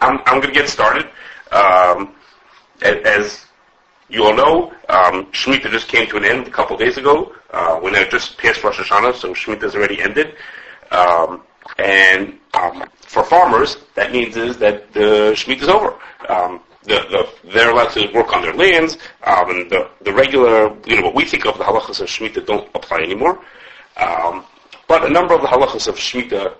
I'm, I'm going to get started. Um, as you all know, um, Shemitah just came to an end a couple days ago. Uh, when it just passed Rosh Hashanah, so Shemitah's already ended. Um, and um, for farmers, that means is that the Shemitah's over. Um, the, the, they're allowed to work on their lands, um, and the, the regular, you know, what we think of the halachas of Shemitah don't apply anymore. Um, but a number of the halachas of Shemitah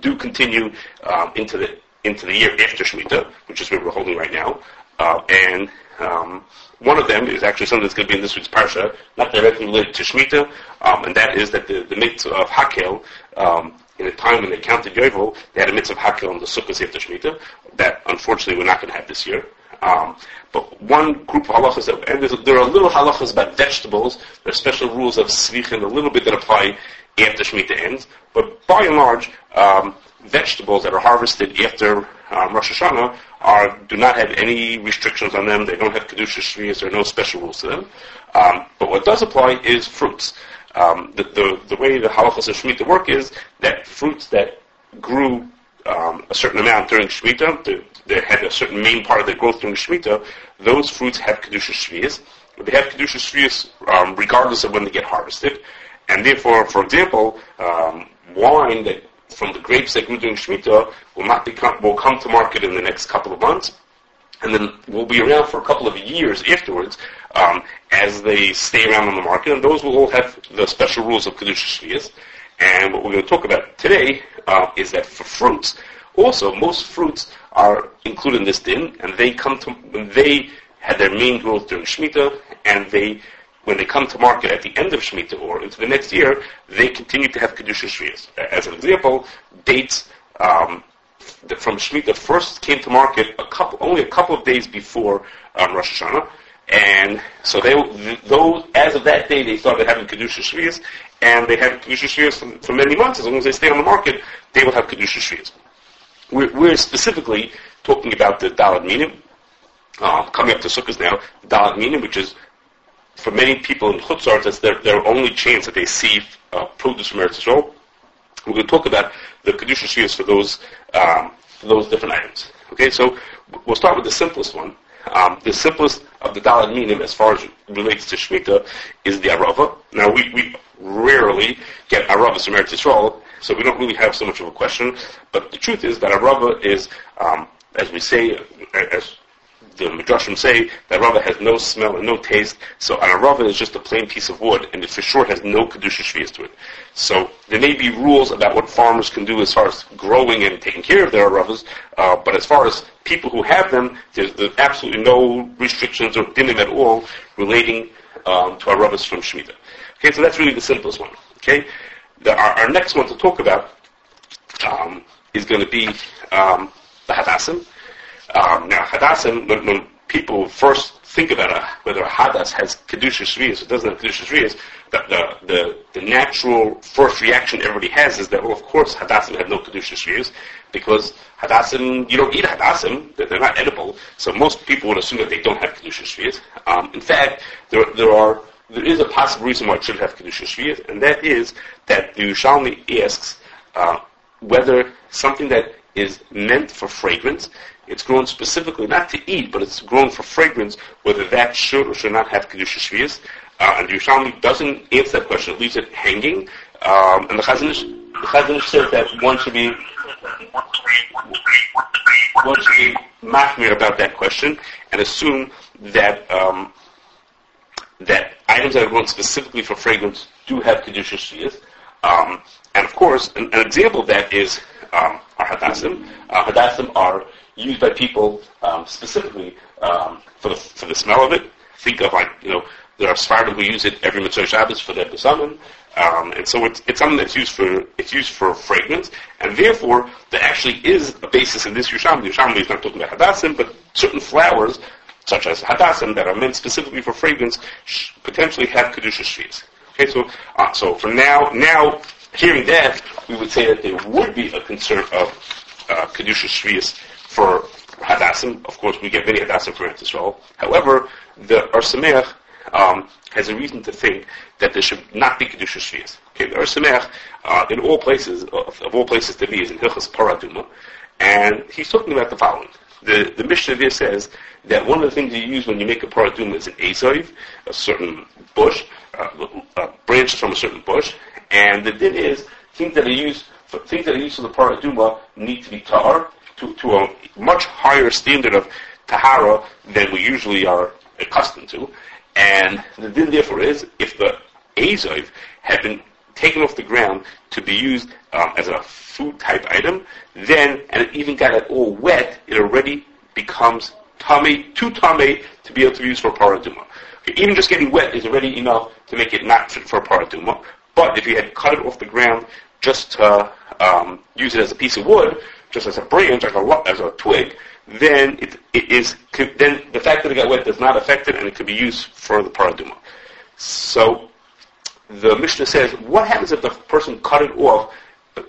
do continue um, into the into the year after Shemitah, which is where we're holding right now. Uh, and um, one of them is actually something that's going to be in this week's parsha, not directly related to Shemitah, um, and that is that the, the mitzvah of Hakel, um, in a time when they counted Yovel, they had a mitzvah of Hakel on the Sukkot after Shemitah, that unfortunately we're not going to have this year. Um, but one group of halachas, that, and there are little halachas about vegetables, there are special rules of svichin, a little bit that apply after Shemitah ends, but by and large, um, vegetables that are harvested after um, Rosh Hashanah are, do not have any restrictions on them. They don't have Kedusha Shvias. There are no special rules to them. Um, but what does apply is fruits. Um, the, the, the, way the halachas of Shemitah work is that fruits that grew um, a certain amount during Shemitah, they, they, had a certain main part of their growth during Shemitah, those fruits have Kedusha Shvias. They have Kedusha Shvias um, regardless of when they get harvested. And therefore, for example, um, wine that from the grapes that grew during Shemitah will not become, will come to market in the next couple of months, and then will be around for a couple of years afterwards um, as they stay around on the market, and those will all have the special rules of Kedusha Shvias. And what we're going to talk about today uh, is that for fruits, also most fruits are included in this din, and they come to they had their main growth during Shemitah, and they when they come to market at the end of Shemitah or into the next year, they continue to have Kedusha Shvias. As an example, dates um, from Shemitah first came to market a couple, only a couple of days before um, Rosh Hashanah. And so they, those, as of that day, they started having Kedusha Shvias, and they had Kedusha Shvias for, many months. As long as they stay on the market, they will have Kedusha Shvias. We're, we're, specifically talking about the Dalad Minim, uh, coming up to Sukkot now, Dalad Minim, which is for many people in Chutzar, that's their, their only chance that they see uh, produce from Eretz Yisrael. We're going to talk about the Kedusha for those, um, for those different items. Okay, so we'll start with the simplest one. Um, the simplest of the Dalad Minim as far as relates to Shemitah is the Arava. Now, we, we rarely get Aravas from Eretz Yisrael, so we don't really have so much of a question, but the truth is that Arava is, um, as we say, as the Midrashim say that rava has no smell and no taste, so an rava is just a plain piece of wood, and it for sure has no kedusha shvias to it. So there may be rules about what farmers can do as far as growing and taking care of their aravas, uh, but as far as people who have them, there's, there's absolutely no restrictions or dinim at all relating um, to aravas from Shemitah. Okay, so that's really the simplest one. Okay, the, our, our, next one to talk about um, is going to be um, the hadassim. Um, now, hadassim, when, when, people first think about a, whether a hadas has kedusha shvius or doesn't have kedusha shvius, the, the, the, natural first reaction everybody has is that, well, of course, hadassim have no kedusha shvius because hadassim, you don't eat hadassim, they're, they're, not edible, so most people would assume that they don't have kedusha shvius. Um, in fact, there, there are there is a possible reason why it should have kedusha shvius, and that is that the Yerushalmi asks uh, whether something that is meant for fragrance it's grown specifically not to eat, but it's grown for fragrance, whether that should or should not have Kedusha Shvias. Uh, and the Yerushalmi doesn't answer that question, it leaves it hanging. Um, and the Chazon Ish, the Chazon Ish says that one should be one should be machmir about that question and assume that um, that items that are grown specifically for fragrance do have kedusha shvias. Um, and of course, an, an, example of that is um, our hadassim. Uh, hadassim are used by people um, specifically um, for the for the smell of it. Think of like you know there are Sfardim who use it every Motzei Shabbos for their besamim, um, and so it's, it's something that's used for it's used for fragrance, and therefore there actually is a basis in this Yerushalmi. Yerushalmi is not talking about hadassim, but certain flowers such as hadassim that are meant specifically for fragrance sh- potentially have kedusha shvias. Okay, so uh, so for now now hearing that we would say that there would be a concern of uh, kedusha shvias for Hadassim. Of course, we get many Hadassim for Israel. However, the Ohr Sameach um, has a reason to think that there should not be Kedusha Shvias. Okay, the Ohr Sameach, uh, in all places, of, of, all places to be, is in Hilchas Parah Adumah, and he's talking about the following. the, the Mishnah there says that one of the things you use when you make a parah adumah is an azoiv, a certain bush, uh, uh, branches from a certain bush, and the din is things that are used for, things that are used for the parah adumah need to be tahor to, to a much higher standard of tahara than we usually are accustomed to. And the din therefore is if the azoiv had been taken off the ground to be used um, as a food type item, then, and it even got it all wet, it already becomes tamei, too tamei to be able to be used for parah adumah. Okay, even just getting wet is already enough to make it not fit for parah adumah. But if you had cut it off the ground just to um, use it as a piece of wood, just as a branch, as a, as a twig, then it, it is then the fact that it got wet does not affect it, and it could be used for the parah adumah. So the Mishnah says, what happens if the person cut it off,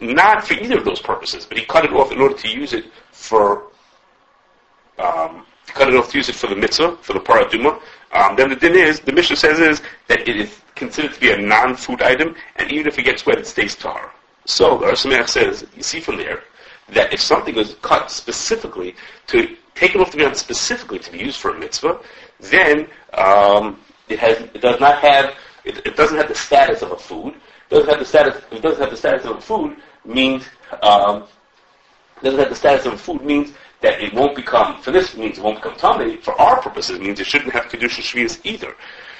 not for either of those purposes, but he cut it off in order to use it for, um, cut it off to use it for the mitzvah, for the parah adumah. Um, then the din is, the Mishnah says is that it is considered to be a non-food item, and even if it gets wet, it stays tahor. So the Ohr Sameach says, you see from there, that if something is cut specifically to taken off the ground specifically to be used for a mitzvah, then um, it has it does not have it, it, doesn't have the status of a food. It doesn't have the status. It doesn't have the status of a food means um, doesn't have the status of a food means that it won't become. For this means it won't become tamei. For our purposes, it means it shouldn't have kedusha shvius either.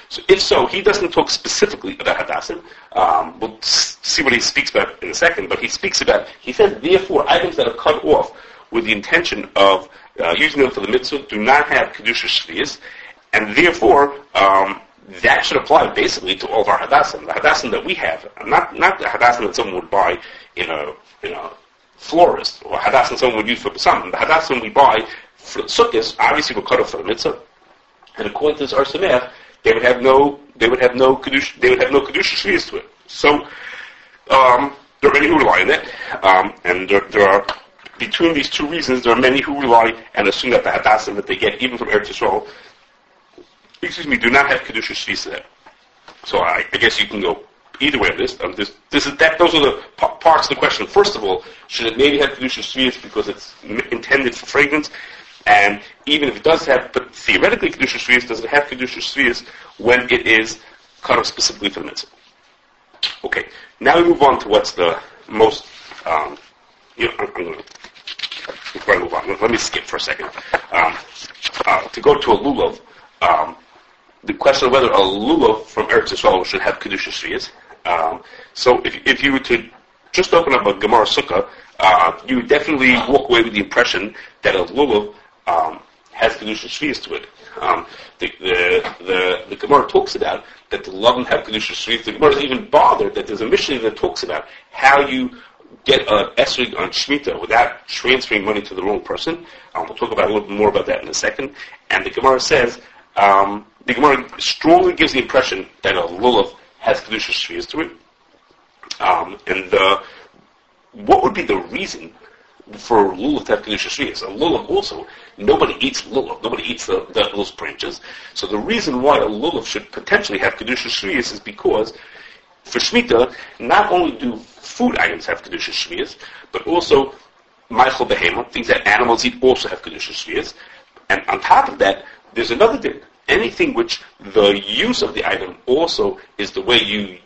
So if so, he doesn't talk specifically about Hadassim. Um, we'll see what he speaks about in a second, but he speaks about, he says, therefore, items that are cut off with the intention of uh, using them for the mitzvah do not have Kedusha Shvias, and therefore, um, that should apply basically to all of our Hadassim. The Hadassim that we have, not, not the Hadassim that someone would buy in a, in a florist, or Hadassim someone would use for something. The Hadassim we buy for Sukkot, obviously were cut off for the mitzvah. And according to this Ohr Sameach, they would have no they would have no kedusha they would have no kedusha shvius to it. So um, there are many who rely on it, um, and there, there, are between these two reasons there are many who rely and assume that the hadassim that they get even from Eretz Yisrael, excuse me, do not have kedusha shvius it. So I, I, guess you can go either way on this. Um, this, this is that. Those are the p- parts of the question. First of all, should it maybe have kedusha shvius because it's m- intended for fragrance? And even if it does have, but theoretically Kedusha Shvius, does it have Kedusha Shvius when it is cut off specifically for the mitzvah? Okay, now we move on to what's the most, um, you know, I'm, I'm going to, before I move on, let, me skip for a second. Um, uh, to go to a lulav, um, the question of whether a lulav from Eretz Yisrael should have Kedusha Shvius. Um, so if, if you were to just open up a Gemara Sukkah, uh, you would definitely walk away with the impression that a lulav um, has kedusha shvius to it. Um, the, the, the, the Gemara talks about that the Lovin have kedusha shvius. The Gemara is even bothered that there's a Mishnah that talks about how you get an esrig on shmita without transferring money to the wrong person. Um, we'll talk about a little bit more about that in a second. And the Gemara says um, the Gemara strongly gives the impression that a lulav has kedusha shvius to it. Um, and the, what would be the reason for lulav to have kedusha shvius. A lulav also, nobody eats lulav. Nobody eats the, the, those branches. So the reason why a lulav should potentially have kedusha shvius is because for shmita, not only do food items have kedusha shvius, but also meichel behema, things that animals eat, also have kedusha shvius. And on top of that, there's another thing. Anything which the use of the item also is the way you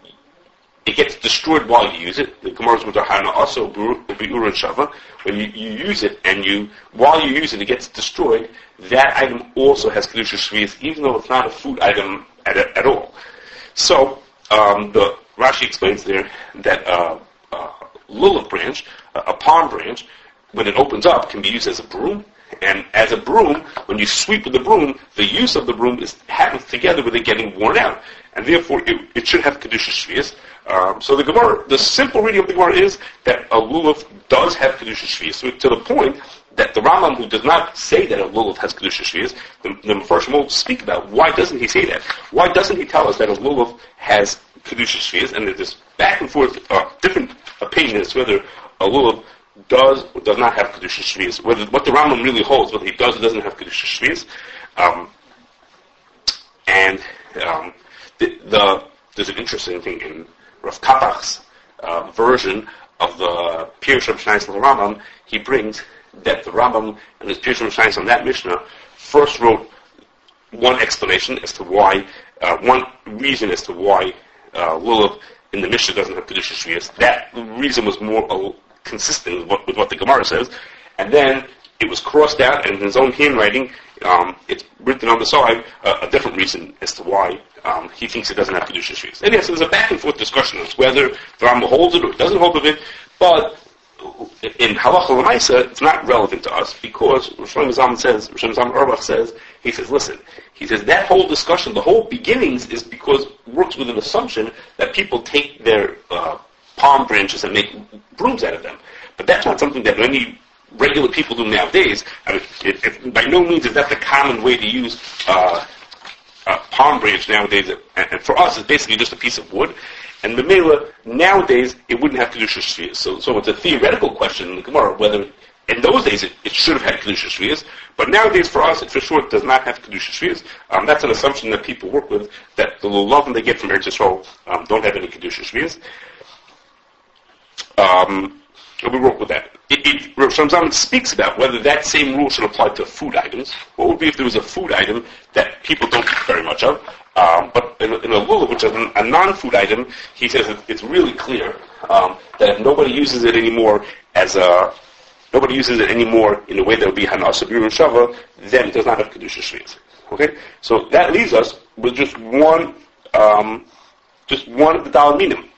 it gets destroyed while you use it. The Gemara's Mutahana also Bi'ur Shava. When you, you use it and you, while you use it, it gets destroyed, that item also has Kedusha Shvius, even though it's not a food item at, at all. So, um, the Rashi explains there that uh, uh, lulav branch, uh, a palm branch, when it opens up, can be used as a broom. And as a broom, when you sweep with the broom, the use of the broom is happens together with it getting worn out, and therefore it, it should have kedusha shvius. Um, so the Gemara, the simple reading of the Gemara is that a lulav does have kedusha shvius, to the point that the Rambam, who does not say that a lulav has kedusha shvius, the, the first will speak about why doesn't he say that? Why doesn't he tell us that a lulav has kedusha shvius? And there's this back and forth, uh, different opinions whether a lulav does or does not have kedusha shvius. Whether what the Rambam really holds, whether he does or doesn't have kedusha shvius. Um, and um, the, the, there's an interesting thing in Rav Kapach's uh, version of the Pirush of Shnais Rambam, he brings that the Rambam and his of Shines on that Mishnah first wrote one explanation as to why, uh, one reason as to why uh, Lulav in the Mishnah doesn't have Kedusha Shvias. That reason was more uh, consistent with what, with what the Gemara says. And then it was crossed out, and in his own handwriting, um, it's written on the side uh, a different reason as to why um, he thinks it doesn't have Kedusha Shvias. And yes, there's a back and forth discussion as whether the Rambam holds it or doesn't hold of it, but in Halacha Lamaisa, it's not relevant to us because Rosh Zalman says, Rosh Zalman Auerbach says, he says, listen, he says that whole discussion, the whole beginnings is because works with an assumption that people take their uh, palm branches and make brooms out of them. But that's not something that any regular people do nowadays. I mean, it, it, by no means is that the common way to use uh, a palm branch nowadays. And, for us, it's basically just a piece of wood. And the Mela, nowadays, it wouldn't have Kedusha Shvias. So, so it's a theoretical question in the Gemara whether in those days it, it should have had Kedusha Shvias, but nowadays for us it for sure does not have Kedusha Shvias. Um, that's an assumption that people work with, that the Lulavim they get from Eretz Yisrael um, don't have any Kedusha Shvias. Um, we work with that. It, it, speaks about whether that same rule should apply to food items. What would be if there was a food item that people don't eat very much of, um, but in, in, a lulav, which is a non-food item, he says it, it's really clear um, that if nobody uses it anymore as a nobody uses it anymore in a way that would be hanasa shava, then it does not have kedusha shvius. Okay, so that leaves us with just one, um, just one of the dalaminim,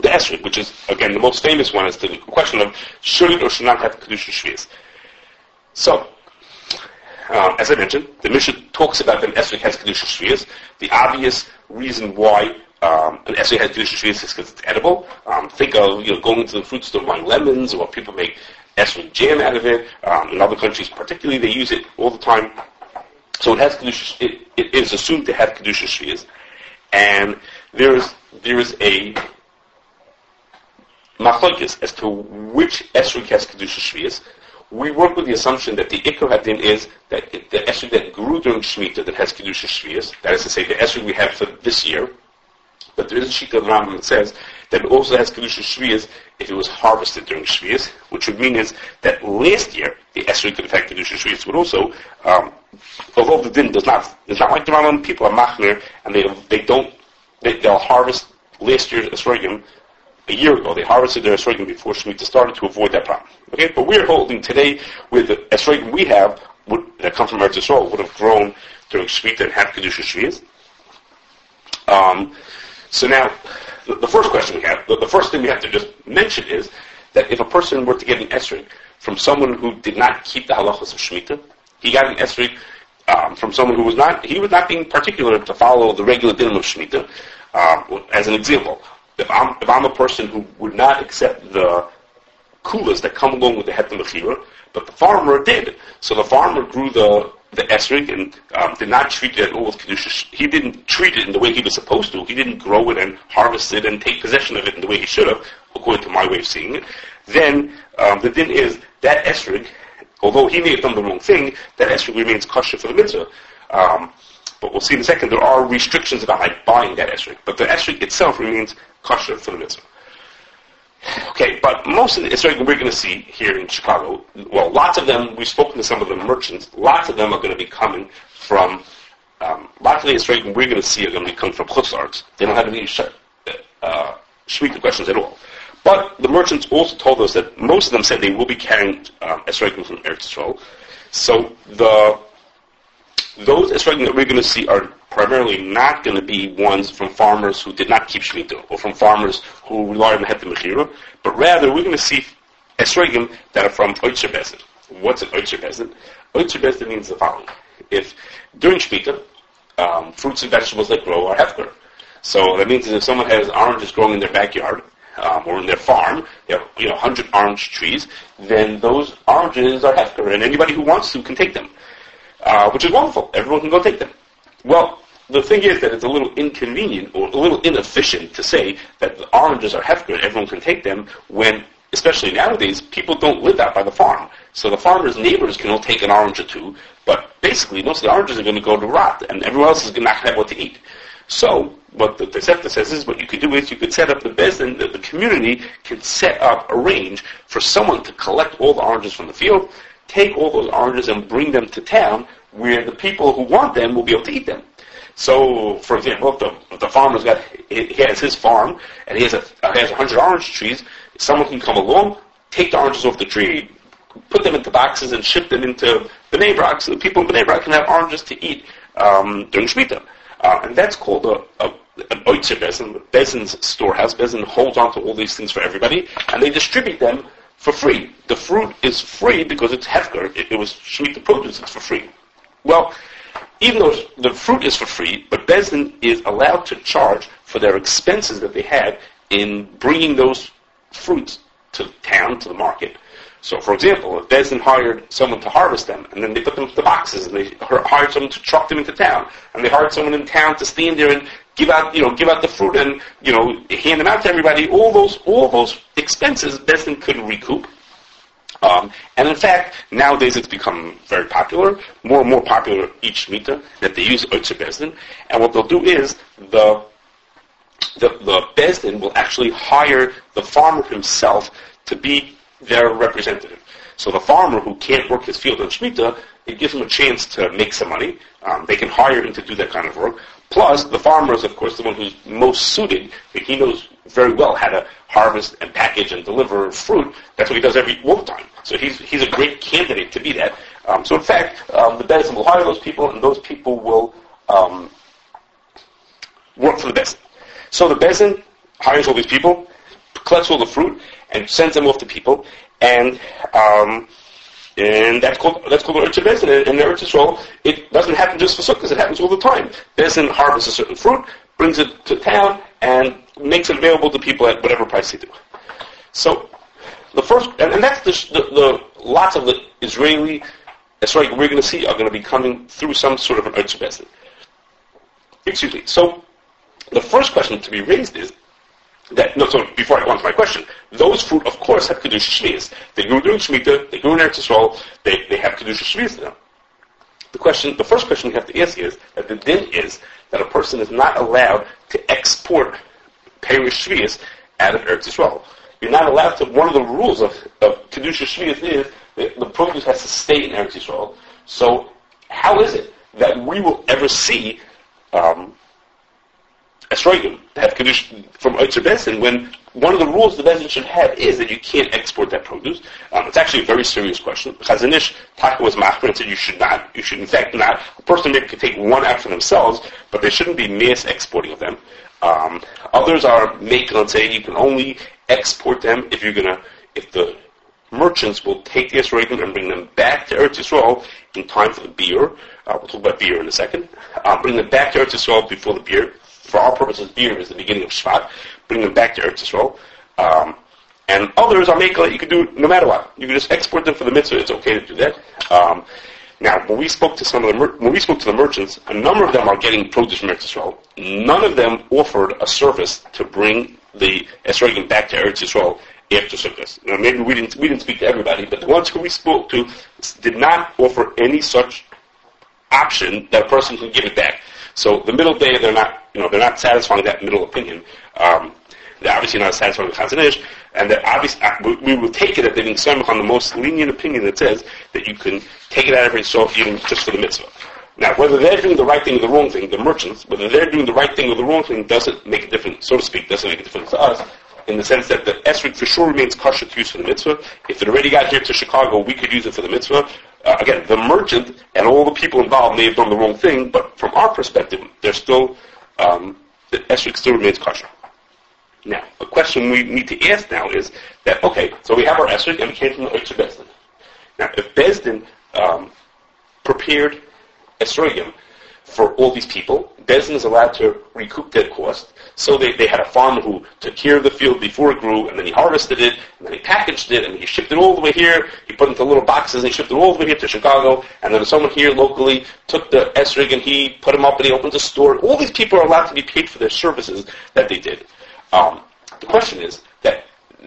the esrog, which is again the most famous one, is the question of should it or should not have kedusha shvius. So um, as I mentioned, the Mishnah talks about that an esrog has kedusha shvius. The obvious reason why um, an esrog has kedusha shvius is because it's edible. Um, think of you know going to the fruit store buying lemons, or people make esrog jam out of it. Um, in other countries, particularly, they use it all the time. So it has kedusha. It, it is assumed to have kedusha shvius, and there is there is a machlokes as to which esrog has kedusha shvius we work with the assumption that the Ikar Hadin is that the Esrog that grew during Shemitah that has Kedusha Shvias, that is to say, the Esrog we have for this year, but there is a sheet of Rambam that says that it also has Kedusha Shvias if it was harvested during Shvias, which would mean is that last year the Esrog could had Kedusha Shvias, but also, um, although the din does not, it's not like the Rambam, people are machmir, and they, they don't, they, they'll harvest last year's Esrogim a year ago. They harvested their esrogim before Shemitah started to avoid that problem. Okay, but we're holding today with the esrogim we have would, that come from Eretz Yisrael would have grown during Shemitah and had kedusha shvias. Um, so now, the, the, first question we have, the, the, first thing we have to just mention is that if a person were to get an esrog from someone who did not keep the halachas of Shemitah, he got an esrog um, from someone who was not, he was not being particular to follow the regular dinim of Shemitah. Um, as an example, if I'm, if I'm a person who would not accept the kulas that come along with the heter mechira, but the farmer did. So the farmer grew the the esrig and um, did not treat it at all with kedusha. He didn't treat it in the way he was supposed to. He didn't grow it and harvest it and take possession of it in the way he should have, according to my way of seeing it. Then um, the din is that esrig, although he may have done the wrong thing, that esrig remains kosher for the mitzvah. Um, but we'll see in a second, there are restrictions about like buying that esrog. But the esrog itself remains kosher for the mitzvah. Okay, but most of the esrog we're going to see here in Chicago, well, lots of them, we've spoken to some of the merchants, lots of them are going to be coming from, um, lots of the esrog we're going to see are going to be coming from chutzarts. They don't have any uh, Shemitah questions at all. But the merchants also told us that most of them said they will be carrying um, esrogim from Eretz Yisrael. So the those esrogim that we're going to see are primarily not going to be ones from farmers who did not keep Shemitah, or from farmers who relied on Heter Mechira, but rather we're going to see esrogim that are from Oitzer Bezin. What's an Oitzer Bezin? Oitzer Bezin means the following. If during Shemitah, um, fruits and vegetables that grow are hefker. So that means that if someone has oranges growing in their backyard, um, or in their farm, they have, you know, 100 orange trees, then those oranges are hefker, and anybody who wants to can take them uh, which is wonderful. Everyone can go take them. Well, the thing is that it's a little inconvenient or a little inefficient to say that the oranges are hefker and everyone can take them when, especially nowadays, people don't live out by the farm. So the farmer's neighbors can all take an orange or two, but basically most of the oranges are going to go to rot and everyone else is not going to have what to eat. So, what the Tosefta says is, what you could do is you could set up the Bezdin, the, the community can set up a range for someone to collect all the oranges from the field, take all those oranges and bring them to town where the people who want them will be able to eat them. So, for example, if the, if the farmer's got, he has his farm and he has a, uh, has hundred orange trees, someone can come along, take the oranges off the tree, put them into boxes and ship them into Bnei Brak so the people in Bnei Brak can have oranges to eat um, during Shemitah. Uh, and that's called a, a an Oitzer Bezin, Bezin's storehouse. Bezin holds on to all these things for everybody, and they distribute them for free. The fruit is free because it's Hefker. It, it was Shemitah produce, it's for free. Well, even though the fruit is for free, but Bezdin is allowed to charge for their expenses that they had in bringing those fruits to town, to the market. So, for example, if Bezdin hired someone to harvest them, and then they put them into boxes, and they hired someone to truck them into town, and they hired someone in town to stand there and give out, you know, give out the fruit and, you know, hand them out to everybody, all those, all those expenses Bezdin could recoup um, and in fact, nowadays it's become very popular, more and more popular each meter that they use Oitzer Bezdin. And what they'll do is the, the, the Bezdin will actually hire the farmer himself to be their representative. So the farmer who can't work his field on Shemitah, it gives him a chance to make some money. Um, they can hire him to do that kind of work. Plus, the farmer is, of course, the one who's most suited. He knows very well how to harvest and package and deliver fruit. That's what he does every all the time. So he's he's a great candidate to be that. Um, so in fact, um, the Bezin will hire those people, and those people will um, work for the Bezin. So the Bezin hires all these people, collects all the fruit, and sends them off to people, and um, and that's called that's called Urcha Bezin. And the Urcha Yisrael, it doesn't happen just for Sukkot; it happens all the time. Bezin harvests a certain fruit, brings it to town, and makes it available to people at whatever price they do. So the first, and, and that's the, the, the, lots of the Israeli, uh, that's right, we're going to see are going to be coming through some sort of an Urcha Excuse me. So the first question to be raised is that, no, so before I go on to my question, those fruit, of course, have Kedusha Shmias. They grew during Shemitah, they grew in Eretz Yisrael, they, they have Kedusha Shmias in. The question, the first question you have to ask is that the din is that a person is not allowed to export Perish Shvias out of Eretz Yisrael. You're not allowed to, one of the rules of, of Kedusha Shvias is that the produce has to stay in Eretz Yisrael. So how is it that we will ever see um, Esrogim have Kedusha from Eitzer Besin when one of the rules the Besin should have is that you can't export that produce. Um, it's actually a very serious question. Chazon Ish Taka was machmir and said you should not. You should in fact not. A person maybe could take one out for themselves, but there shouldn't be mass exporting of them. Um, others are making and saying you can only export them if you're gonna if the merchants will take the Yisraelim and bring them back to Eretz Yisrael in time for the biur. Uh, we'll talk about biur in a second. Uh, bring them back to Eretz Yisrael before the biur for our purposes, biur is the beginning of Shvat. Bring them back to Eretz Yisrael. Um, and others are making you can do no matter what. You can just export them for the mitzvah. It's okay to do that. Um, now, when we spoke to some of the mer- when we spoke to the merchants, a number of them are getting produce from Eretz Yisrael. None of them offered a service to bring the esrogim back to Eretz Yisrael after Sukkot. Now, maybe we didn't we didn't speak to everybody, but the ones who we spoke to did not offer any such option that a person can give it back. So the middle day, they're not, you know, they're not satisfying that middle opinion. Um, they're obviously not satisfying the Chazon Ish, and that obviously uh, we, we will take it that they being some on the most lenient opinion that says that you can take it out of soul even just for the mitzvah. Now, whether they're doing the right thing or the wrong thing, the merchants, whether they're doing the right thing or the wrong thing doesn't make a difference, so to speak, doesn't make a difference to us, in the sense that the esrog for sure remains kosher to use for the mitzvah. If it already got here to Chicago, we could use it for the mitzvah. Uh, again, the merchant and all the people involved may have done the wrong thing, but from our perspective, they're still, um, the esrog still remains kosher. Now, a question we need to ask now is that, okay, so we have our esrog and we came from the Oitzer Bezdin. Now, if Bezdin um, prepared esrogim for all these people. Bezdin is allowed to recoup their cost. So they, they had a farmer who took care of the field before it grew, and then he harvested it, and then he packaged it, and he shipped it all the way here. He put it into little boxes, and he shipped it all the way here to Chicago. And then someone here locally took the esrig and he put them up, and he opened a store. All these people are allowed to be paid for their services that they did. Um, the question is that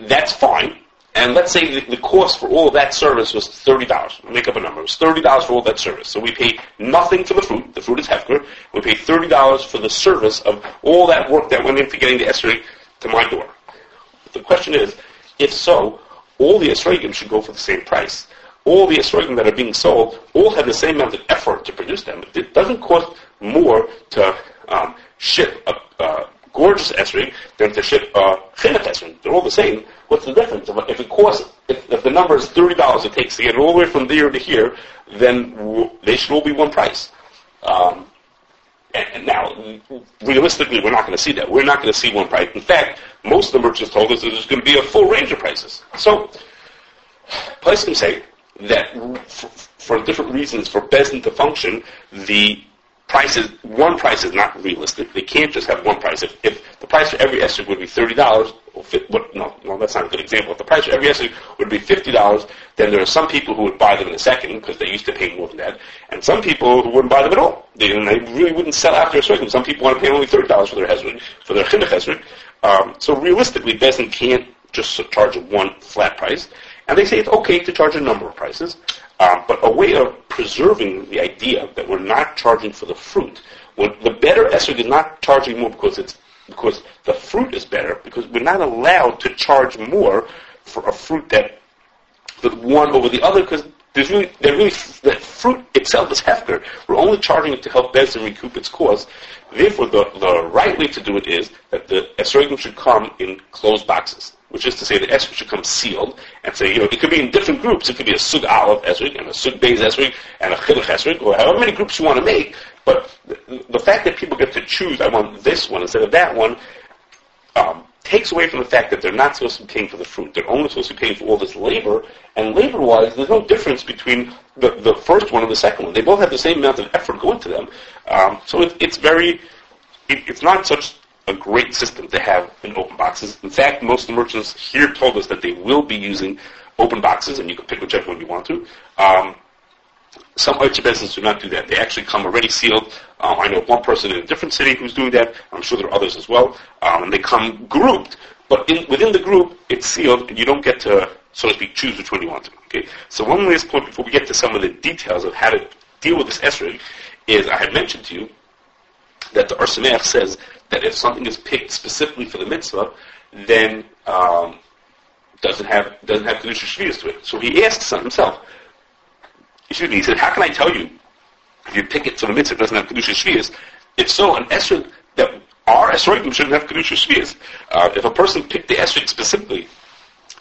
that's fine, and let's say the, the cost for all of that service was thirty dollars. Make up a number. It was thirty dollars for all that service. So we pay nothing for the fruit. The fruit is hefker. We pay thirty dollars for the service of all that work that went into getting the esrog to my door. The question is, if so, all the esrogim should go for the same price. All the esrogim that are being sold all have the same amount of effort to produce them. It doesn't cost more to um, ship a, a gorgeous esrog than to ship a chinuch esrog. They're all the same. What's the difference? If it costs, if, if the number is thirty dollars, it takes to get all the way from there to here, then they should all be one price. Um, and, now, realistically, we're not going to see that. We're not going to see one price. In fact, most of the merchants told us that there's going to be a full range of prices. So, place can say that for, for different reasons, for Bezdin to function, the prices, one price is not realistic. They can't just have one price. If, if the price for every esrog would be thirty dollars, no, no, that's not a good example. If the price for every esrog would be fifty dollars, then there are some people who would buy them in a second because they used to pay more than that, and some people who wouldn't buy them at all. They, they really wouldn't sell after a certain. Some people want to pay only thirty dollars for their esrog, for their chinuch esrog. Um, so realistically, Bezdin can't just charge one flat price, and they say it's okay to charge a number of prices. Um, but a way of preserving the idea that we're not charging for the fruit, when the better esrog is not charging more because it's because the fruit is better, because we're not allowed to charge more for a fruit that the one over the other, because there's really, really, the fruit itself is hefker. We're only charging it to help Bezdin recoup its cost. Therefore, the, the right way to do it is that the esrogim should come in closed boxes which is to say the esrog should come sealed and say, you know, it could be in different groups. It could be a sug aleph esrog and a sug beis esrog and a chinuch esrog, or however many groups you want to make. But the, the, fact that people get to choose, I want this one instead of that one, um, takes away from the fact that they're not supposed to be paying for the fruit. They're only supposed to be paying for all this labor. And labor-wise, there's no difference between the, the first one and the second one. They both have the same amount of effort going to them. Um, so it, it's very, it, it's not such a great system to have in open boxes. In fact, most merchants here told us that they will be using open boxes, and you can pick whichever one you want to. Um, some businesses do not do that. They actually come already sealed. Um, I know one person in a different city who's doing that. I'm sure there are others as well. Um, and they come grouped, but in, within the group, it's sealed, and you don't get to, so to speak, choose which one you want to. Okay. So one last point before we get to some of the details of how to deal with this esrog is I had mentioned to you that the Or says that if something is picked specifically for the mitzvah, then um, doesn't have doesn't have kedusha shvius to it. So he asks himself. Excuse me. He said, "How can I tell you if you pick it for the mitzvah it doesn't have kedusha shvius? If so, an esrog that our esrogim shouldn't have kedusha shvius. Uh, if a person picked the esrog specifically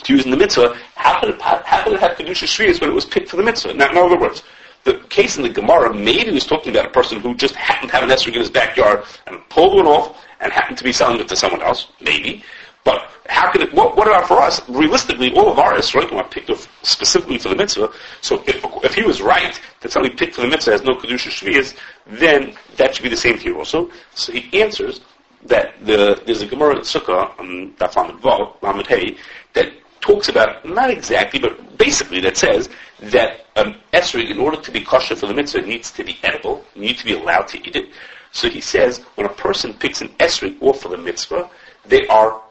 to use in the mitzvah, how could it, how could it have kedusha shvius when it was picked for the mitzvah? Now, in other words, the case in the Gemara, maybe he was talking about a person who just happened to have an esrog in his backyard and pulled one off and happened to be selling it to someone else, maybe. But how could it, what, what about for us? Realistically, all of our esrogim are picked specifically for the mitzvah. So if, if he was right that somebody picked for the mitzvah has no kedusha shvias, then that should be the same here also. So he answers that the, there's a Gemara in Sukkah, um, that's the Vav, that talks about, not exactly, but basically that says that um, an esrog, in order to be kosher for the mitzvah, needs to be edible, you need to be allowed to eat it. So he says, when a person picks an esrog off for the mitzvah, they are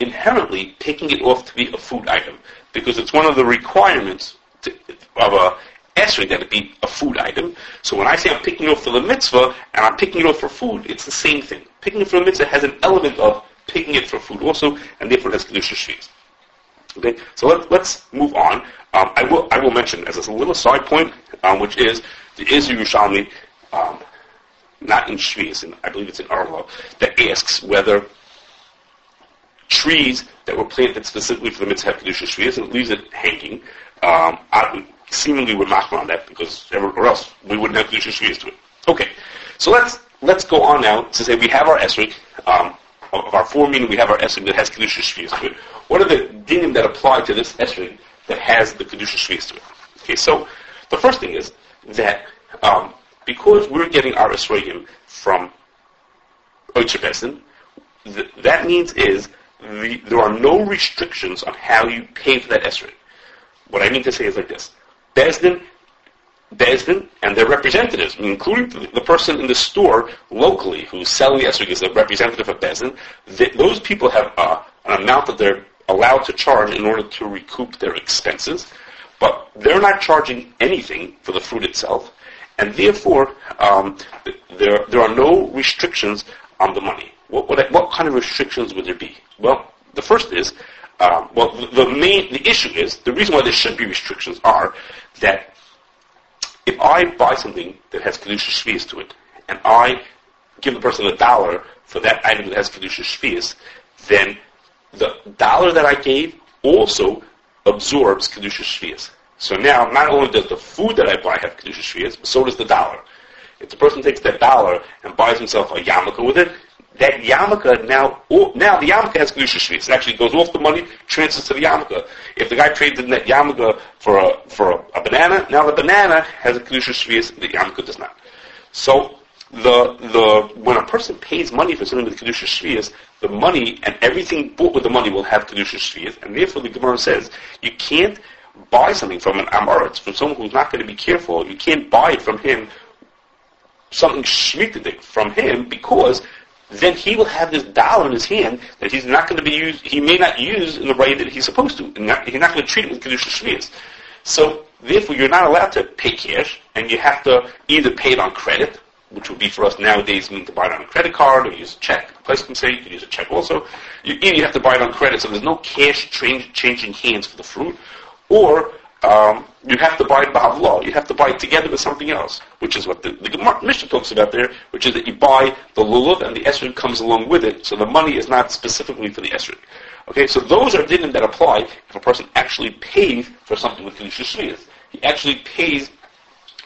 inherently taking it off to be a food item, because it's one of the requirements to, of a esrog that it be a food item. So when I say I'm picking it off for the mitzvah, and I'm picking it off for food, it's the same thing. Picking it for the mitzvah has an element of picking it for food also, and therefore it has kedusha shviz. Okay, so let, let's move on. Um, I will I will mention as a little side point, um, which is the Izu Yerushalmi, um, not in Shviz, I believe it's in Orlah, that asks whether trees that were planted specifically for the mitzvah kedusha shvius, and it leaves it hanging. Um, I, seemingly not on that because or else we wouldn't have kedusha shvius to it. Okay, so let's let's go on now to say we have our esrog. Um, of our four meaning we have our esrog that has kedusha shvius to it. What are the dinim that apply to this esrog that has the kedusha shvius to it? Okay, so the first thing is that um, because we're getting our esrogim from Oitzer Besin, th- that means is the, there are no restrictions on how you pay for that esrog. What I mean to say is like this: Bezdin, Bezdin, and their representatives, including the, the person in the store locally who's selling the esrog is a representative of Bezdin. those people have uh, an amount that they're allowed to charge in order to recoup their expenses, but they're not charging anything for the fruit itself, and therefore um, there there are no restrictions on the money. What, what, what kind of restrictions would there be? Well, the first is, um, well, the, the main the issue is the reason why there should be restrictions are that if I buy something that has kedusha shvius to it, and I give the person a dollar for that item that has kedusha shvius, then the dollar that I gave also absorbs kedusha shvius. So now, not only does the food that I buy have kedusha shvius, but so does the dollar. If the person takes that dollar and buys himself a yarmulke with it, that yarmulke now, now the yarmulke has kedusha shvius. It actually goes off the money, transfers to the yarmulke. If the guy trades in that yarmulke for a for a, a, banana, now the banana has a kedusha shvius, the yarmulke does not. So the the when a person pays money for something with kedusha shvius, the money and everything bought with the money will have kedusha shvius, and therefore the Gemara says you can't buy something from an amaretz, from someone who's not going to be careful. You can't buy it from him something shmitadik from him because then he will have this dollar in his hand that he's not going to be used, he may not use in the way that he's supposed to. And not, he's not going to treat it with Kedusha Shmias. So, therefore, you're not allowed to pay cash, and you have to either pay it on credit, which would be for us nowadays mean to buy it on a credit card or use a check. The place can say you can use a check also. You, either you have to buy it on credit, so there's no cash change, changing hands for the fruit, or um, you have to buy law. You have to buy it together with something else, which is what the, the Mishnah talks about there, which is that you buy the lulav and the esrog comes along with it, so the money is not specifically for the esrog. Okay, so those are dinim that apply if a person actually pays for something with kedusha shviyas. He actually pays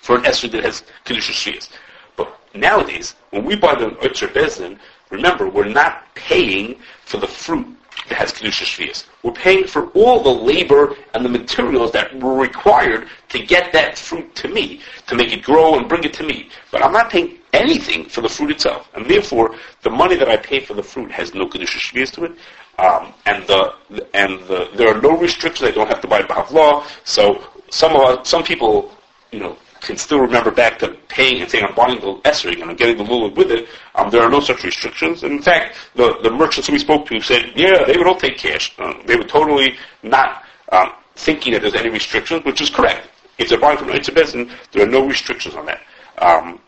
for an esrog that has kedusha shviyas. But nowadays, when we buy the Oitzer Bezin, remember, we're not paying for the fruit that has Kedusha Shvias. We're paying for all the labor and the materials that were required to get that fruit to me, to make it grow and bring it to me. But I'm not paying anything for the fruit itself. And therefore, the money that I pay for the fruit has no Kedusha Shvias to it. Um, and the, and the, there are no restrictions. I don't have to buy law. So some of some people, you know, can still remember back to paying and saying I'm buying the esrog and I'm getting the lulav with it, um, there are no such restrictions. And in fact, the, the merchants we spoke to said, yeah, they would all take cash. Uh, they were totally not um, thinking that there's any restrictions, which is correct. If they're buying from Eitzah there are no restrictions on that, um,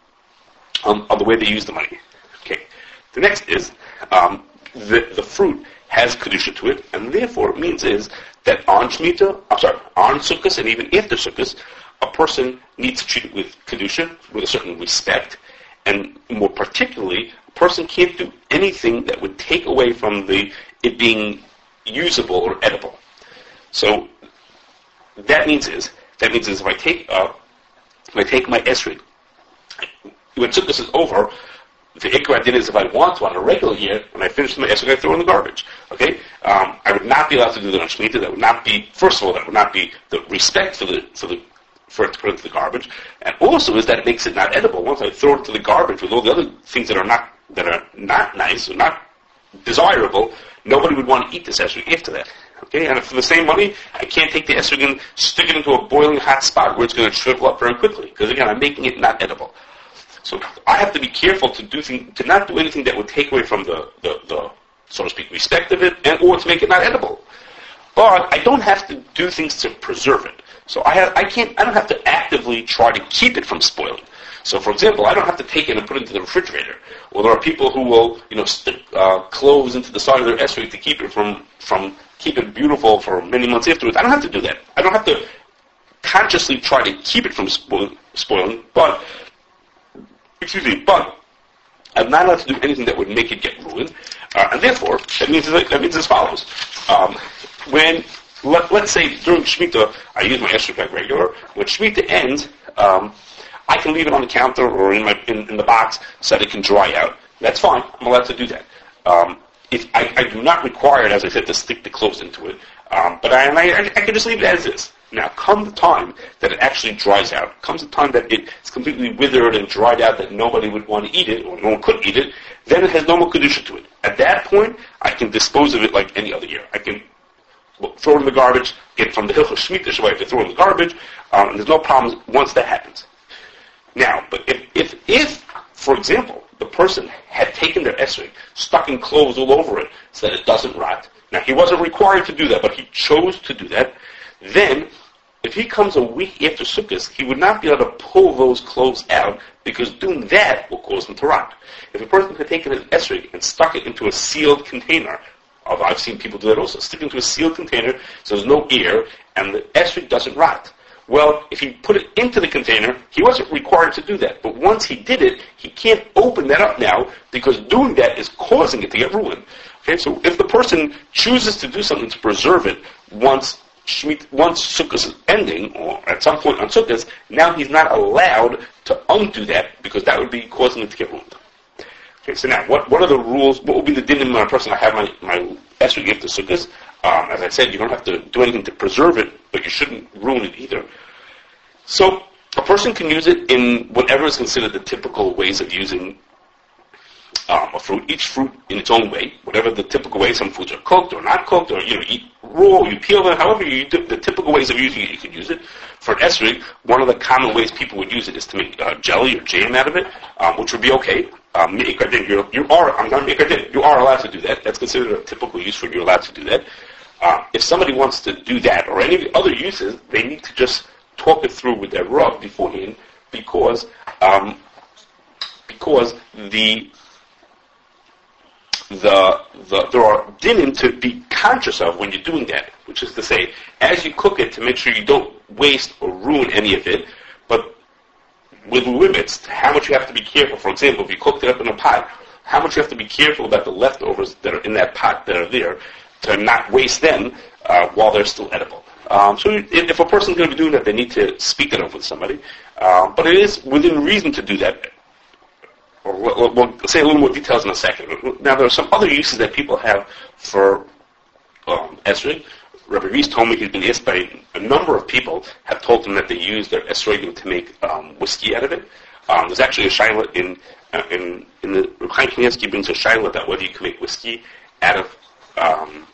on, on, the way they use the money. Okay. The next is um, the, the fruit has kedusha to it, and therefore it means is that on Shemitah, I'm sorry, on Sukkot and even after Sukkot, a person needs to treat it with kedusha, with a certain respect, and more particularly, a person can't do anything that would take away from the it being usable or edible. So that means is that means is if I take uh, if I take my esrog, when sukkah is over, the ikra din is if I want to on a regular year, when I finish my esrog, I throw in the garbage. Okay, um, I would not be allowed to do that on shemitah. That would not be first of all that would not be the respect for the for the for it to put into the garbage, and also is that it makes it not edible. Once I throw it into the garbage with all the other things that are not that are not nice or not desirable, nobody would want to eat this estrogen after that. Okay, and for the same money, I can't take the estrogen, stick it into a boiling hot spot where it's going to shrivel up very quickly, because again, I'm making it not edible. So I have to be careful to do thing, to not do anything that would take away from the, the, the so to speak, respect of it, and or to make it not edible. But I don't have to do things to preserve it. So I, have, I can't, I don't have to actively try to keep it from spoiling. So, for example, I don't have to take it and put it into the refrigerator. Or there are people who will, you know, stick uh, cloves into the side of their esrog to keep it from, from keep it beautiful for many months afterwards. I don't have to do that. I don't have to consciously try to keep it from spoil, spoiling. But, excuse me, but I'm not allowed to do anything that would make it get ruined. Uh, and therefore, that means that means as follows: um, when let, us say during Shemitah, I use my esrog pack regular. When Shemitah ends, um, I can leave it on the counter or in, my, in, in, the box so that it can dry out. That's fine. I'm allowed to do that. Um, if I, I, do not require it, as I said, to stick the clothes into it, um, but I, I, I, can just leave it as is. Now, come the time that it actually dries out, comes the time that it's completely withered and dried out that nobody would want to eat it, or no one could eat it, then it has no more kedusha to it. At that point, I can dispose of it like any other year. I can throw it in the garbage, get from the Hilchot Shemitah, have to throw it in the garbage, um, and there's no problems once that happens. Now, but if, if, if, for example, the person had taken their esrog, stuck in clothes all over it so that it doesn't rot, Now, he wasn't required to do that, but he chose to do that. Then, if he comes a week after Sukkot, he would not be able to pull those clothes out because doing that will cause them to rot. If a person had taken an esrog and stuck it into a sealed container, I've seen people do that also, sticking to a sealed container so there's no air and the esrog doesn't rot. Well, if he put it into the container, he wasn't required to do that. But once he did it, he can't open that up now because doing that is causing it to get ruined. Okay, so if the person chooses to do something to preserve it once Shemitah, once Sukkot is ending, or at some point on Sukkot, now he's not allowed to undo that because that would be causing it to get ruined. Okay, so now, what, what are the rules? What would be the dinim on a person? I have my, my esrog gift to Sukkot. Um, as I said, you don't have to do anything to preserve it, but you shouldn't ruin it either. So, a person can use it in whatever is considered the typical ways of using um, a fruit, each fruit in its own way, whatever the typical way. Some foods are cooked or not cooked, or you know, eat raw, you peel them. However, you do, the typical ways of using it, you can use it. For an esrog, one of the common ways people would use it is to make uh, jelly or jam out of it, um, which would be okay. Um, you're, you are, I'm to you are allowed to do that. That's considered a typical use for you're allowed to do that. Uh, if somebody wants to do that or any other uses, they need to just talk it through with their Rav beforehand because um, because the the, the, there are dinim to be conscious of when you're doing that, which is to say, as you cook it, to make sure you don't waste or ruin any of it, but with limits to how much you have to be careful. For example, if you cooked it up in a pot, how much you have to be careful about the leftovers that are in that pot that are there to not waste them uh, while they're still edible. Um, so if, a person's going to be doing that, they need to speak that over with somebody. Uh, but it is within reason to do that We'll, we'll, say a little more details in a second. Now, there are some other uses that people have for um, esrog. Reese told me he's been asked by a number of people have told him that they use their esrogim to make um, whiskey out of it. Um, there's actually a shaila in uh, in in the Chaim Kanievsky brings a shaila about whether you can make whiskey out of um,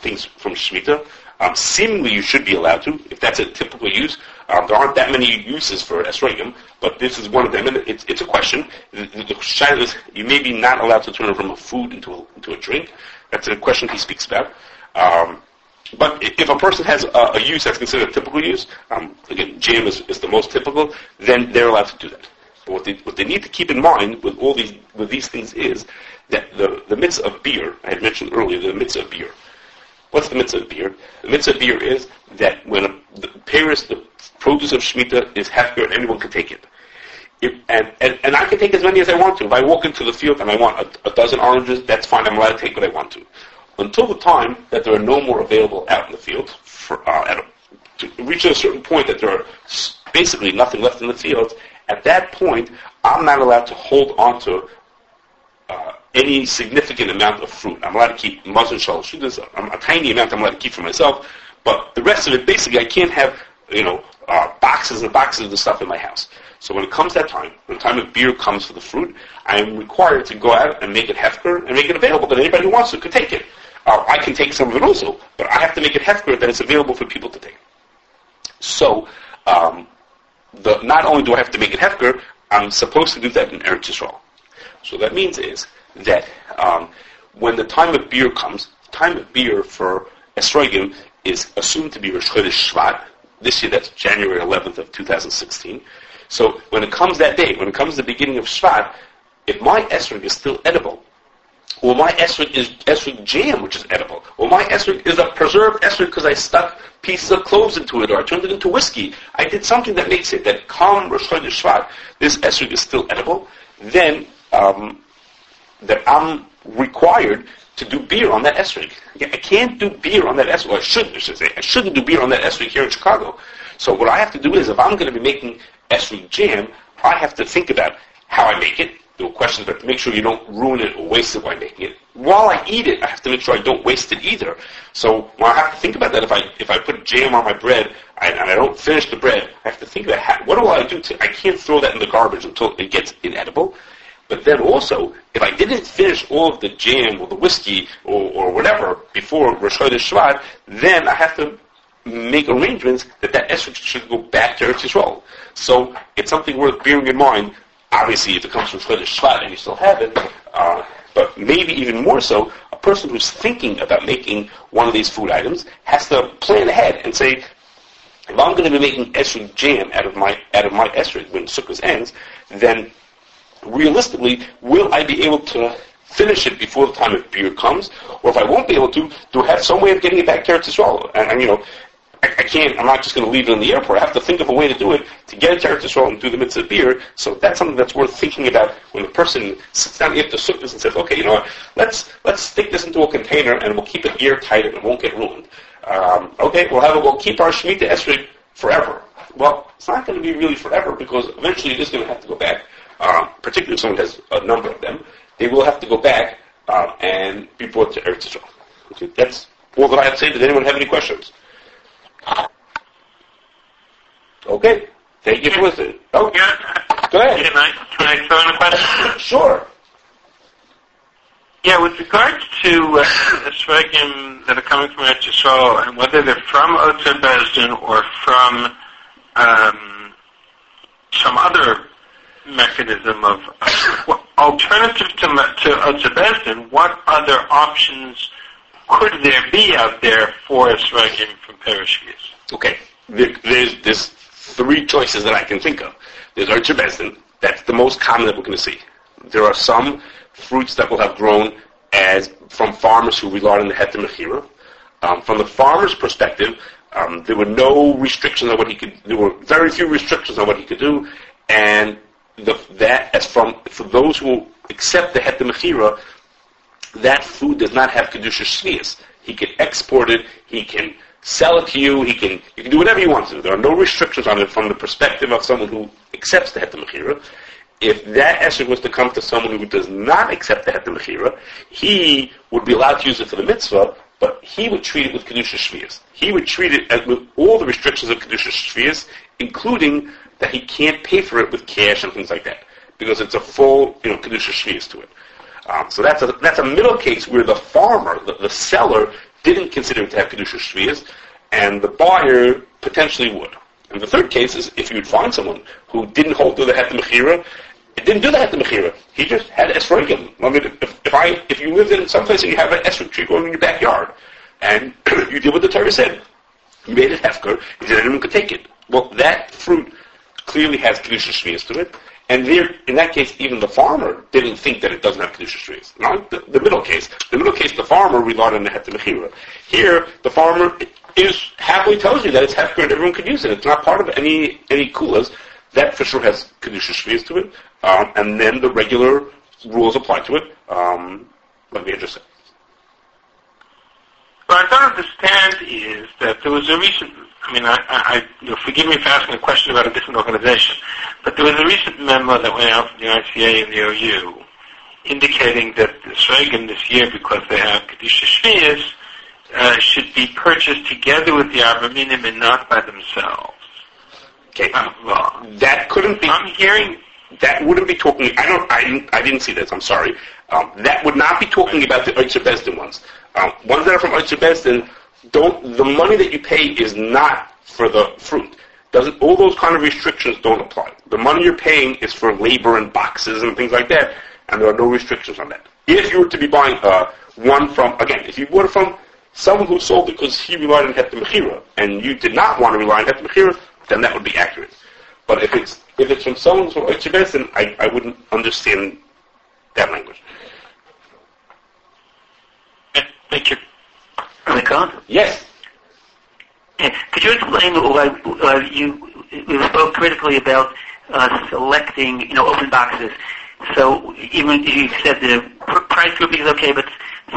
things from Shemitah. Um, seemingly, you should be allowed to, if that's a typical use. Um, there aren't that many uses for esrogim, but this is one of them, and it's, it's a question. The, the, the is, you may be not allowed to turn it from a food into a, into a drink. That's a question he speaks about. Um, but if a person has a, a, use that's considered a typical use, um, again, jam is, is the most typical, then they're allowed to do that. But what they, what they need to keep in mind with all these with these things is that the, the mitzvah of biur, I had mentioned earlier, the mitzvah of biur. What's the mitzvah of biur? The mitzvah of biur is that when a, the Paris, the produce of Shemitah is hefker, and anyone can take it. If, and, and, and I can take as many as I want to. If I walk into the field and I want a, a dozen oranges, that's fine. I'm allowed to take what I want to. Until the time that there are no more available out in the field, for, uh, a, to reach a certain point that there are basically nothing left in the field, at that point, I'm not allowed to hold on to uh, any significant amount of fruit. I'm allowed to keep mazon shal a tiny amount I'm allowed to keep for myself, but the rest of it, basically, I can't have, you know, uh, boxes and boxes of the stuff in my house. So when it comes that time, when the time of biur comes for the fruit, I am required to go out and make it hefker and make it available that anybody who wants it could take it. I can take some of it also, but I have to make it hefker that it's available for people to take. So, um, the, not only do I have to make it hefker, I'm supposed to do that in Eretz Yisrael. So that means is that um, when the time of biur comes, the time of biur for esrogim is assumed to be Rosh Chodesh Shvat. This year, that's January 11th of 2016. So when it comes that day, when it comes the beginning of Shvat, if my esrog is still edible, or my esrog is esrog jam, which is edible, Well, my esrog is a preserved esrog because I stuck pieces of cloves into it, or I turned it into whiskey, I did something that makes it that come Rosh Chodesh Shvat, this esrog is still edible, then um, that I'm required to do biur on that esrog. I can't do biur on that esrog. I shouldn't, I should say. I shouldn't do biur on that esrog here in Chicago. So what I have to do is, if I'm going to be making esrog jam, I have to think about how I make it. Are questions, but make sure you don't ruin it or waste it while making it. While I eat it, I have to make sure I don't waste it either. So well, I have to think about that. If I if I put jam on my bread I, and I don't finish the bread, I have to think about how, what do I do to. I can't throw that in the garbage until it gets inedible. But then also, if I didn't finish all of the jam or the whiskey or, or whatever before Rosh Chodesh Shvat, then I have to make arrangements that that esrog should go back to Eretz Yisrael. So it's something worth bearing in mind. Obviously, if it comes from Chodesh Shvat and you still have it, uh, but maybe even more so, a person who's thinking about making one of these food items has to plan ahead and say, if I'm going to be making esrog jam out of my out of my esrog when Sukkot ends, then realistically, will I be able to finish it before the time of biur comes, or if I won't be able to, do I have some way of getting it back to Eretz Yisrael? And, and you know, I, I, can't, I'm not just going to leave it in the airport. I have to think of a way to do it to get it to Eretz Yisrael and do the mitzvah biur. So that's something that's worth thinking about when the person sits down after Sukkot and says, okay, you know what, let's, let's stick this into a container and we'll keep it airtight and it won't get ruined. Um, okay, we'll have it, we'll keep our Shemitah Esrog forever. Well, it's not going to be really forever because eventually it is going to have to go back, um, particularly if someone has a number of them they will have to go back um, and be brought to Eretz Yisrael. Okay, that's all that I have to say. Does anyone have any questions? Okay, thank you for listening. Oh, yeah. go ahead. Can I, can I throw in a question? sure. Yeah, with regards to uh, the that are coming from Eretz Yisrael, and whether they're from Bezdin or from um, some other mechanism of uh, alternative to to Otzar Beis Din, what other options could there be out there for a striking from Perishkias? Okay, there, there's there's three choices that I can think of. There's Otzar Beis Din, that's the most common that we're going to see. There are some fruits that will have grown as from farmers who rely on the heter mechira. Um, from the farmer's perspective, um, there were no restrictions on what he could. There were very few restrictions on what he could do, and the, that as from for those who accept the heter mechira, that food does not have kedusha shvius. He can export it. He can sell it to you. He can you can do whatever you want to. There are no restrictions on it from the perspective of someone who accepts the heter mechira. If that esrog was to come to someone who does not accept the heter mechira, he would be allowed to use it for the mitzvah, but he would treat it with kedusha shvius. He would treat it as, with all the restrictions of kedusha shvius, including that he can't pay for it with cash and things like that because it's a full, you know, kedusha shvius to it. Um, so that's a that's a middle case where the farmer, the, the seller, didn't consider it to have kedusha shvius, and the buyer potentially would. And the third case is if you'd find someone who didn't hold to the heter mechira, it didn't do the heter mechira. He just had esrogim. I mean, if, if I if you lived in some place and you have an esrog tree growing in your backyard, and you did what the Torah said, you made it hefker, said anyone could take it. Well, that fruit clearly has Kedusha Shvias to it. And there, in that case, even the farmer didn't think that it doesn't have Kedusha Shvias. Not the, the, middle case. The middle case, the farmer relied on the Heter Mechira. Here, the farmer is happily tells you that it's Hefker and everyone can use it. It's not part of any, any kulas. That for sure has Kedusha Shvias to it. Um, and then the regular rules apply to it. Um, let me just say. What I don't understand is that there was a recent I mean, I, I, you know, forgive me for asking a question about a different organization, but there was a recent memo that went out from the ICA and the OU indicating that the Sregan this year, because they have Kedusha Shvias, uh, should be purchased together with the arba minim and not by themselves. Okay. Uh, well, that couldn't be. I'm hearing. That wouldn't be talking. I don't. I didn't. I didn't see this. I'm sorry. Um, that would not be talking about the Otzar Beis Din ones. Um, ones that are from Otzar Beis Din don't the money that you pay is not for the fruit. Doesn't all those kind of restrictions don't apply. The money you're paying is for labor and boxes and things like that, and there are no restrictions on that. If you were to be buying uh, one from again, if you bought it from someone who sold it because he relied on Heter Mechira, and you did not want to rely on Heter Mechira, then that would be accurate. But if it's if it's from someone from then I, I wouldn't understand that language. Thank you. Nicole? Yes. Could you explain why uh, you, you spoke critically about uh, selecting, you know, open boxes? So even you said the price grouping is okay, but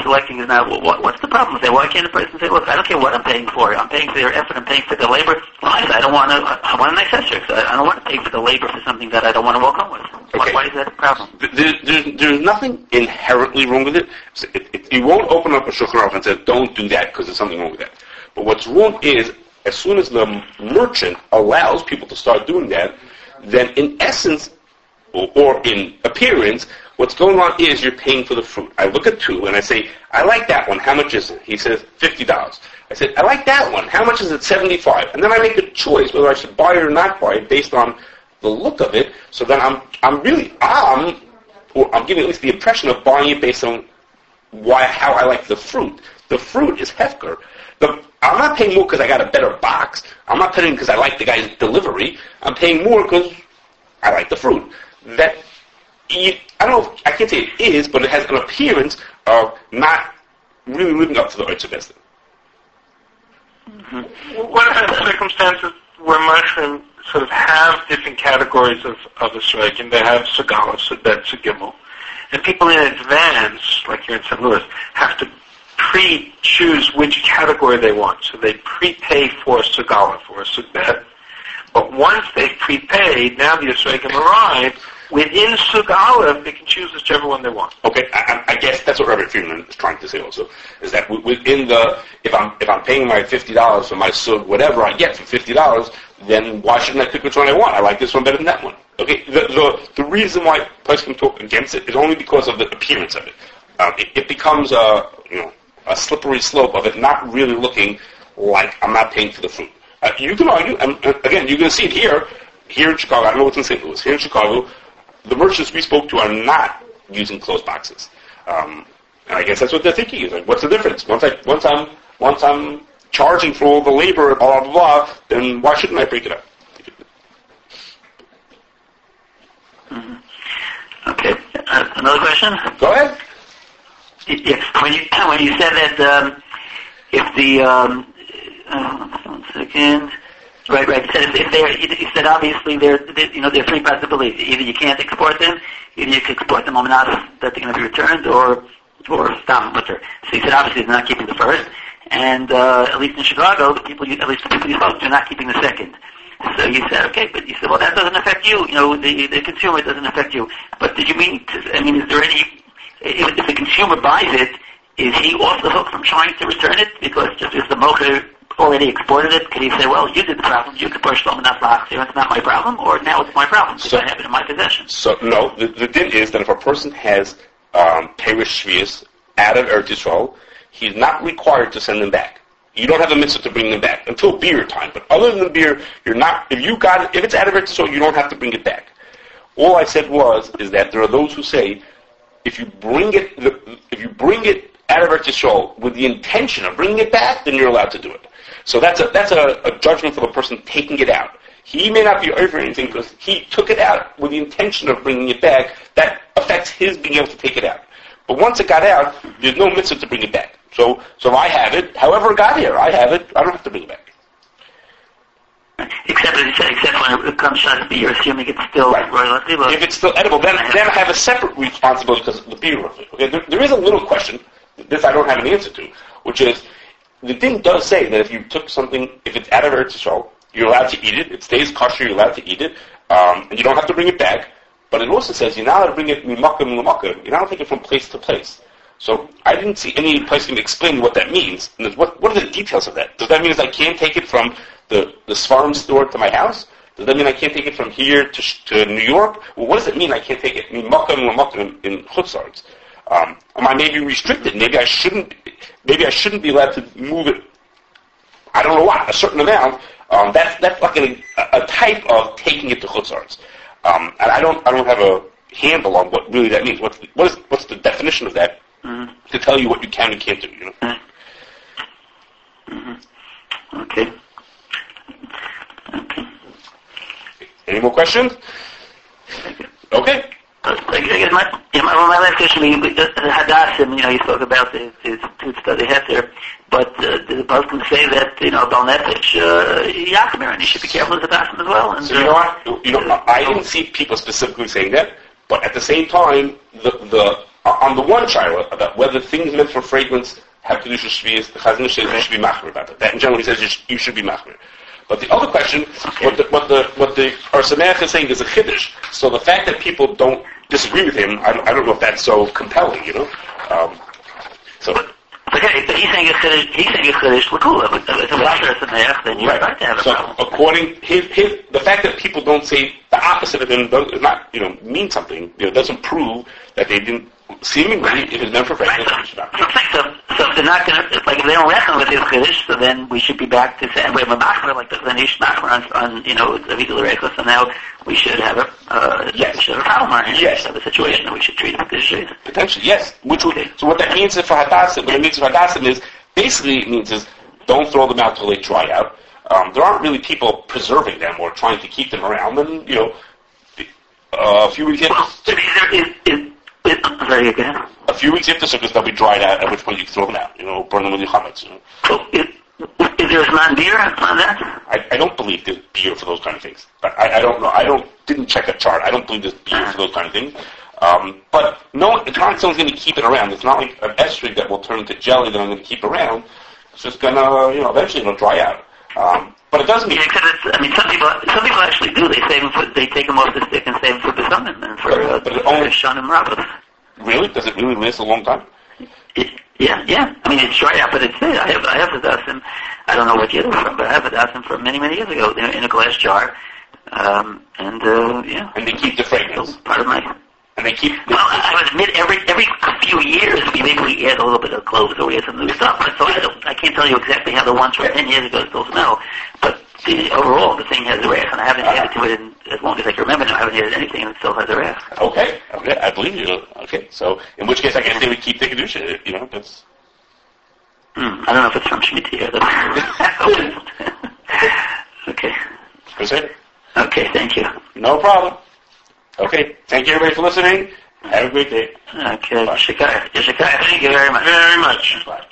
selecting is not. What, what's the problem with that? Why can't a person say, "Look, I don't care what I'm paying for. I'm paying for their effort. I'm paying for the labor. I don't want to. I want an accessory. I don't want to pay for the labor for something that I don't want to walk home with. Okay. Why, why is that a problem? There, there's, there's nothing inherently wrong with it. it, it you won't open up a shulchan and say, "Don't do that," because there's something wrong with that. But what's wrong is, as soon as the merchant allows people to start doing that, then in essence, or, or in appearance, what's going on is you're paying for the fruit. I look at two and I say, I like that one. How much is it? He says, $50. I said, I like that one. How much is it? 75 And then I make a choice whether I should buy it or not buy it based on the look of it. So then I'm, I'm really, I'm, or I'm giving at least the impression of buying it based on why how I like the fruit. The fruit is hefker. The, I'm not paying more because I got a better box. I'm not paying because I like the guy's delivery. I'm paying more because I like the fruit. That I don't. I can't say it is, but it has an appearance of not really living up to the Otzar Beis Din. Mm-hmm. What are circumstances where mushroom sort of have different categories of, of a and they have Sagala, Sudet, Sug Gimel. And people in advance, like here in St. Louis, have to pre-choose which category they want. So they prepay for a Sagala, for a Sudet. But once they've prepaid, now the Yisraelim arrive, within Sug they can choose whichever one they want. Okay, I, I, guess that's what Robert Friedman is trying to say also, is that within the, if I'm, if I'm paying my $50 for my Sug, whatever I get for $50, then why shouldn't I pick which one I want? I like this one better than that one. Okay, the, the, the reason why can talk against it is only because of the appearance of it. Um, it, it becomes a, you know, a slippery slope of it not really looking like I'm not paying for the food. Uh, you can argue, and uh, again, going to see it here, here in Chicago. I don't know what's in St. Louis. Here in Chicago, the merchants we spoke to are not using closed boxes. Um, and I guess that's what they're thinking. Is like, what's the difference? Once I, once I'm, once I'm charging for all the labor, blah blah blah, then why shouldn't I break it up? Mm-hmm. Okay. Uh, another question? Go ahead. Yes. When you when you said that um, if the um, uh, one second. Right, right. So if, if they're, you said obviously there, you know, there are three possibilities. Either you can't export them, either you can export them on that they're going to be returned, or or stop butter. So you said obviously they're not keeping the first, and uh, at least in Chicago, the people, at least the people you spoke to, are not keeping the second. So you said, okay, but you said, well, that doesn't affect you. You know, the, the consumer doesn't affect you. But did you mean? To, I mean, is there any? If, if the consumer buys it, is he off the hook from trying to return it because just is the mocha already exported it, can he say, well, you did the problem, you enough last year, it's not my problem, or now it's my problem because so, I have it in my possession? So, no, the, the thing is that if a person has um, Perish Shvius out of Eretz Yisrael, he's not required to send them back. You don't have a mitzvah to bring them back until biur time. But other than biur, you're not. If you got it, if it's out of Eretz Yisrael, you don't have to bring it back. All I said was is that there are those who say if you bring it, if you bring it out of Eretz Yisrael with the intention of bringing it back, then you're allowed to do it. So that's a, that's a, a judgment for the person taking it out. He may not be over anything because he took it out with the intention of bringing it back. That affects his being able to take it out. But once it got out, there's no mitzvah to bring it back. So, so I have it, however it got here, I have it, I don't have to bring it back. Except, except when it comes out of biur, assuming it's still right. royalty. If it's still edible, then, then I have a separate responsibility because of the biur of. Okay, there, there is a little question, this I don't have an answer to, which is, the thing does say that if you took something, if it's out of Eretz Yisrael, you're allowed to eat it. It stays kosher. You're allowed to eat it, um, and you don't have to bring it back. But it also says you're not allowed to bring it mimakim lamakim. You're not allowed to take it from place to place. So I didn't see any place to explain what that means. And what what are the details of that? Does that mean I can't take it from the the farm store to my house? Does that mean I can't take it from here to, to New York? Well, what does it mean I can't take it mimakim lamakim in, in chutzards? Um, I may be restricted. Maybe I shouldn't. Maybe I shouldn't be allowed to move it. I don't know what a certain amount. Um, that's that's like a, a, type of taking it to chutzarts. Um, and I don't I don't have a handle on what really that means. What what is what's the definition of that mm-hmm. to tell you what you can and can't do? You know. Mm-hmm. Okay. Okay. Any more questions? Okay. My, my, my last question, the Hadassim, you know, you spoke about the, the two study Heter, but uh, the Muslims say that, you know, Bal Nefesh, uh, Yachmir, and you should be careful with Hadassim as well. And, so you know what? You know, I didn't see people specifically saying that, but at the same time, the, the uh, on the one child about whether things meant for fragrance have to do with Shvias, the you should be machmir about it. That in general he says you should, you should be machmir. But the other question, what the what the what the Ohr Sameach is saying is a chiddush. So the fact that people don't disagree with him, I, I don't know if that's so compelling, you know. Um, so. Okay, but he's saying a chiddush. He's saying a chiddush l'kula. But if it's a Ohr Sameach, then you're right. right to have a so problem. according his, his the fact that people don't say the opposite of him does not you know mean something. You know, doesn't prove that they didn't seemingly it is meant for pregnant right. so, so if they're not going to, like if they don't reckon with his chiddush, so then we should be back to saying we have a machmer like the Zanish machmer on, on you know Avidu Rekos, so now we should have a uh, yes. should have a problem or Yes. should have a situation that we should treat it with the Potentially, yes. Which would, Okay. so what that means for hadassim, what it means for hadassim is basically it means is don't throw them out till they dry out. Um, there aren't really people preserving them or trying to keep them around. And you know, uh, a few weeks Well, is there, is, is, sorry, again. a few weeks after Sukkot, they'll be dried out. At which point you can throw them out. You know, burn them with your chametz. You know. So is, is there man biur on that? I, I don't believe there's biur for those kind of things. I, I, I don't know. I don't didn't check a chart. I don't believe there's biur for those kind of things. Um, but no, it's not like someone's going to keep it around. It's not like an esrog that will turn into jelly that I'm going to keep around. It's just going to, you know, eventually it'll dry out. Um, but it doesn't mean Yeah, except it's, I mean, some people, some people actually do. They save them for, they take them off the stick and save them for the sun and for, uh, But it for only- Shanim Rabbos. really does it really last a long time. It, yeah, yeah. I mean, it's dry out, but it's there. I have, I have a dozen. I don't know what year they're from, but I have a dozen from many, many years ago in, in a glass jar. Um, and, uh, yeah. And they keep the fragrance. Part of my, And they keep. well, I would admit every, every few years we maybe we add a little bit of cloves or we add some new stuff. But so I don't, I can't tell you exactly how the ones from 10 years ago still smell. But the, overall, the thing has a rash, and I haven't added to it in, as long as I can remember now. I haven't added anything and it still has a rash. Okay, okay, I believe you. Okay, so in which case I guess they would keep the kedusha. You know, that's Hmm, I don't know if it's from Shemitah the... okay. it. Okay, thank you. No problem. Okay, thank you everybody for listening. Have a great day. Okay, Shikaya. Shikaya, thank you very much. Very much. Bye.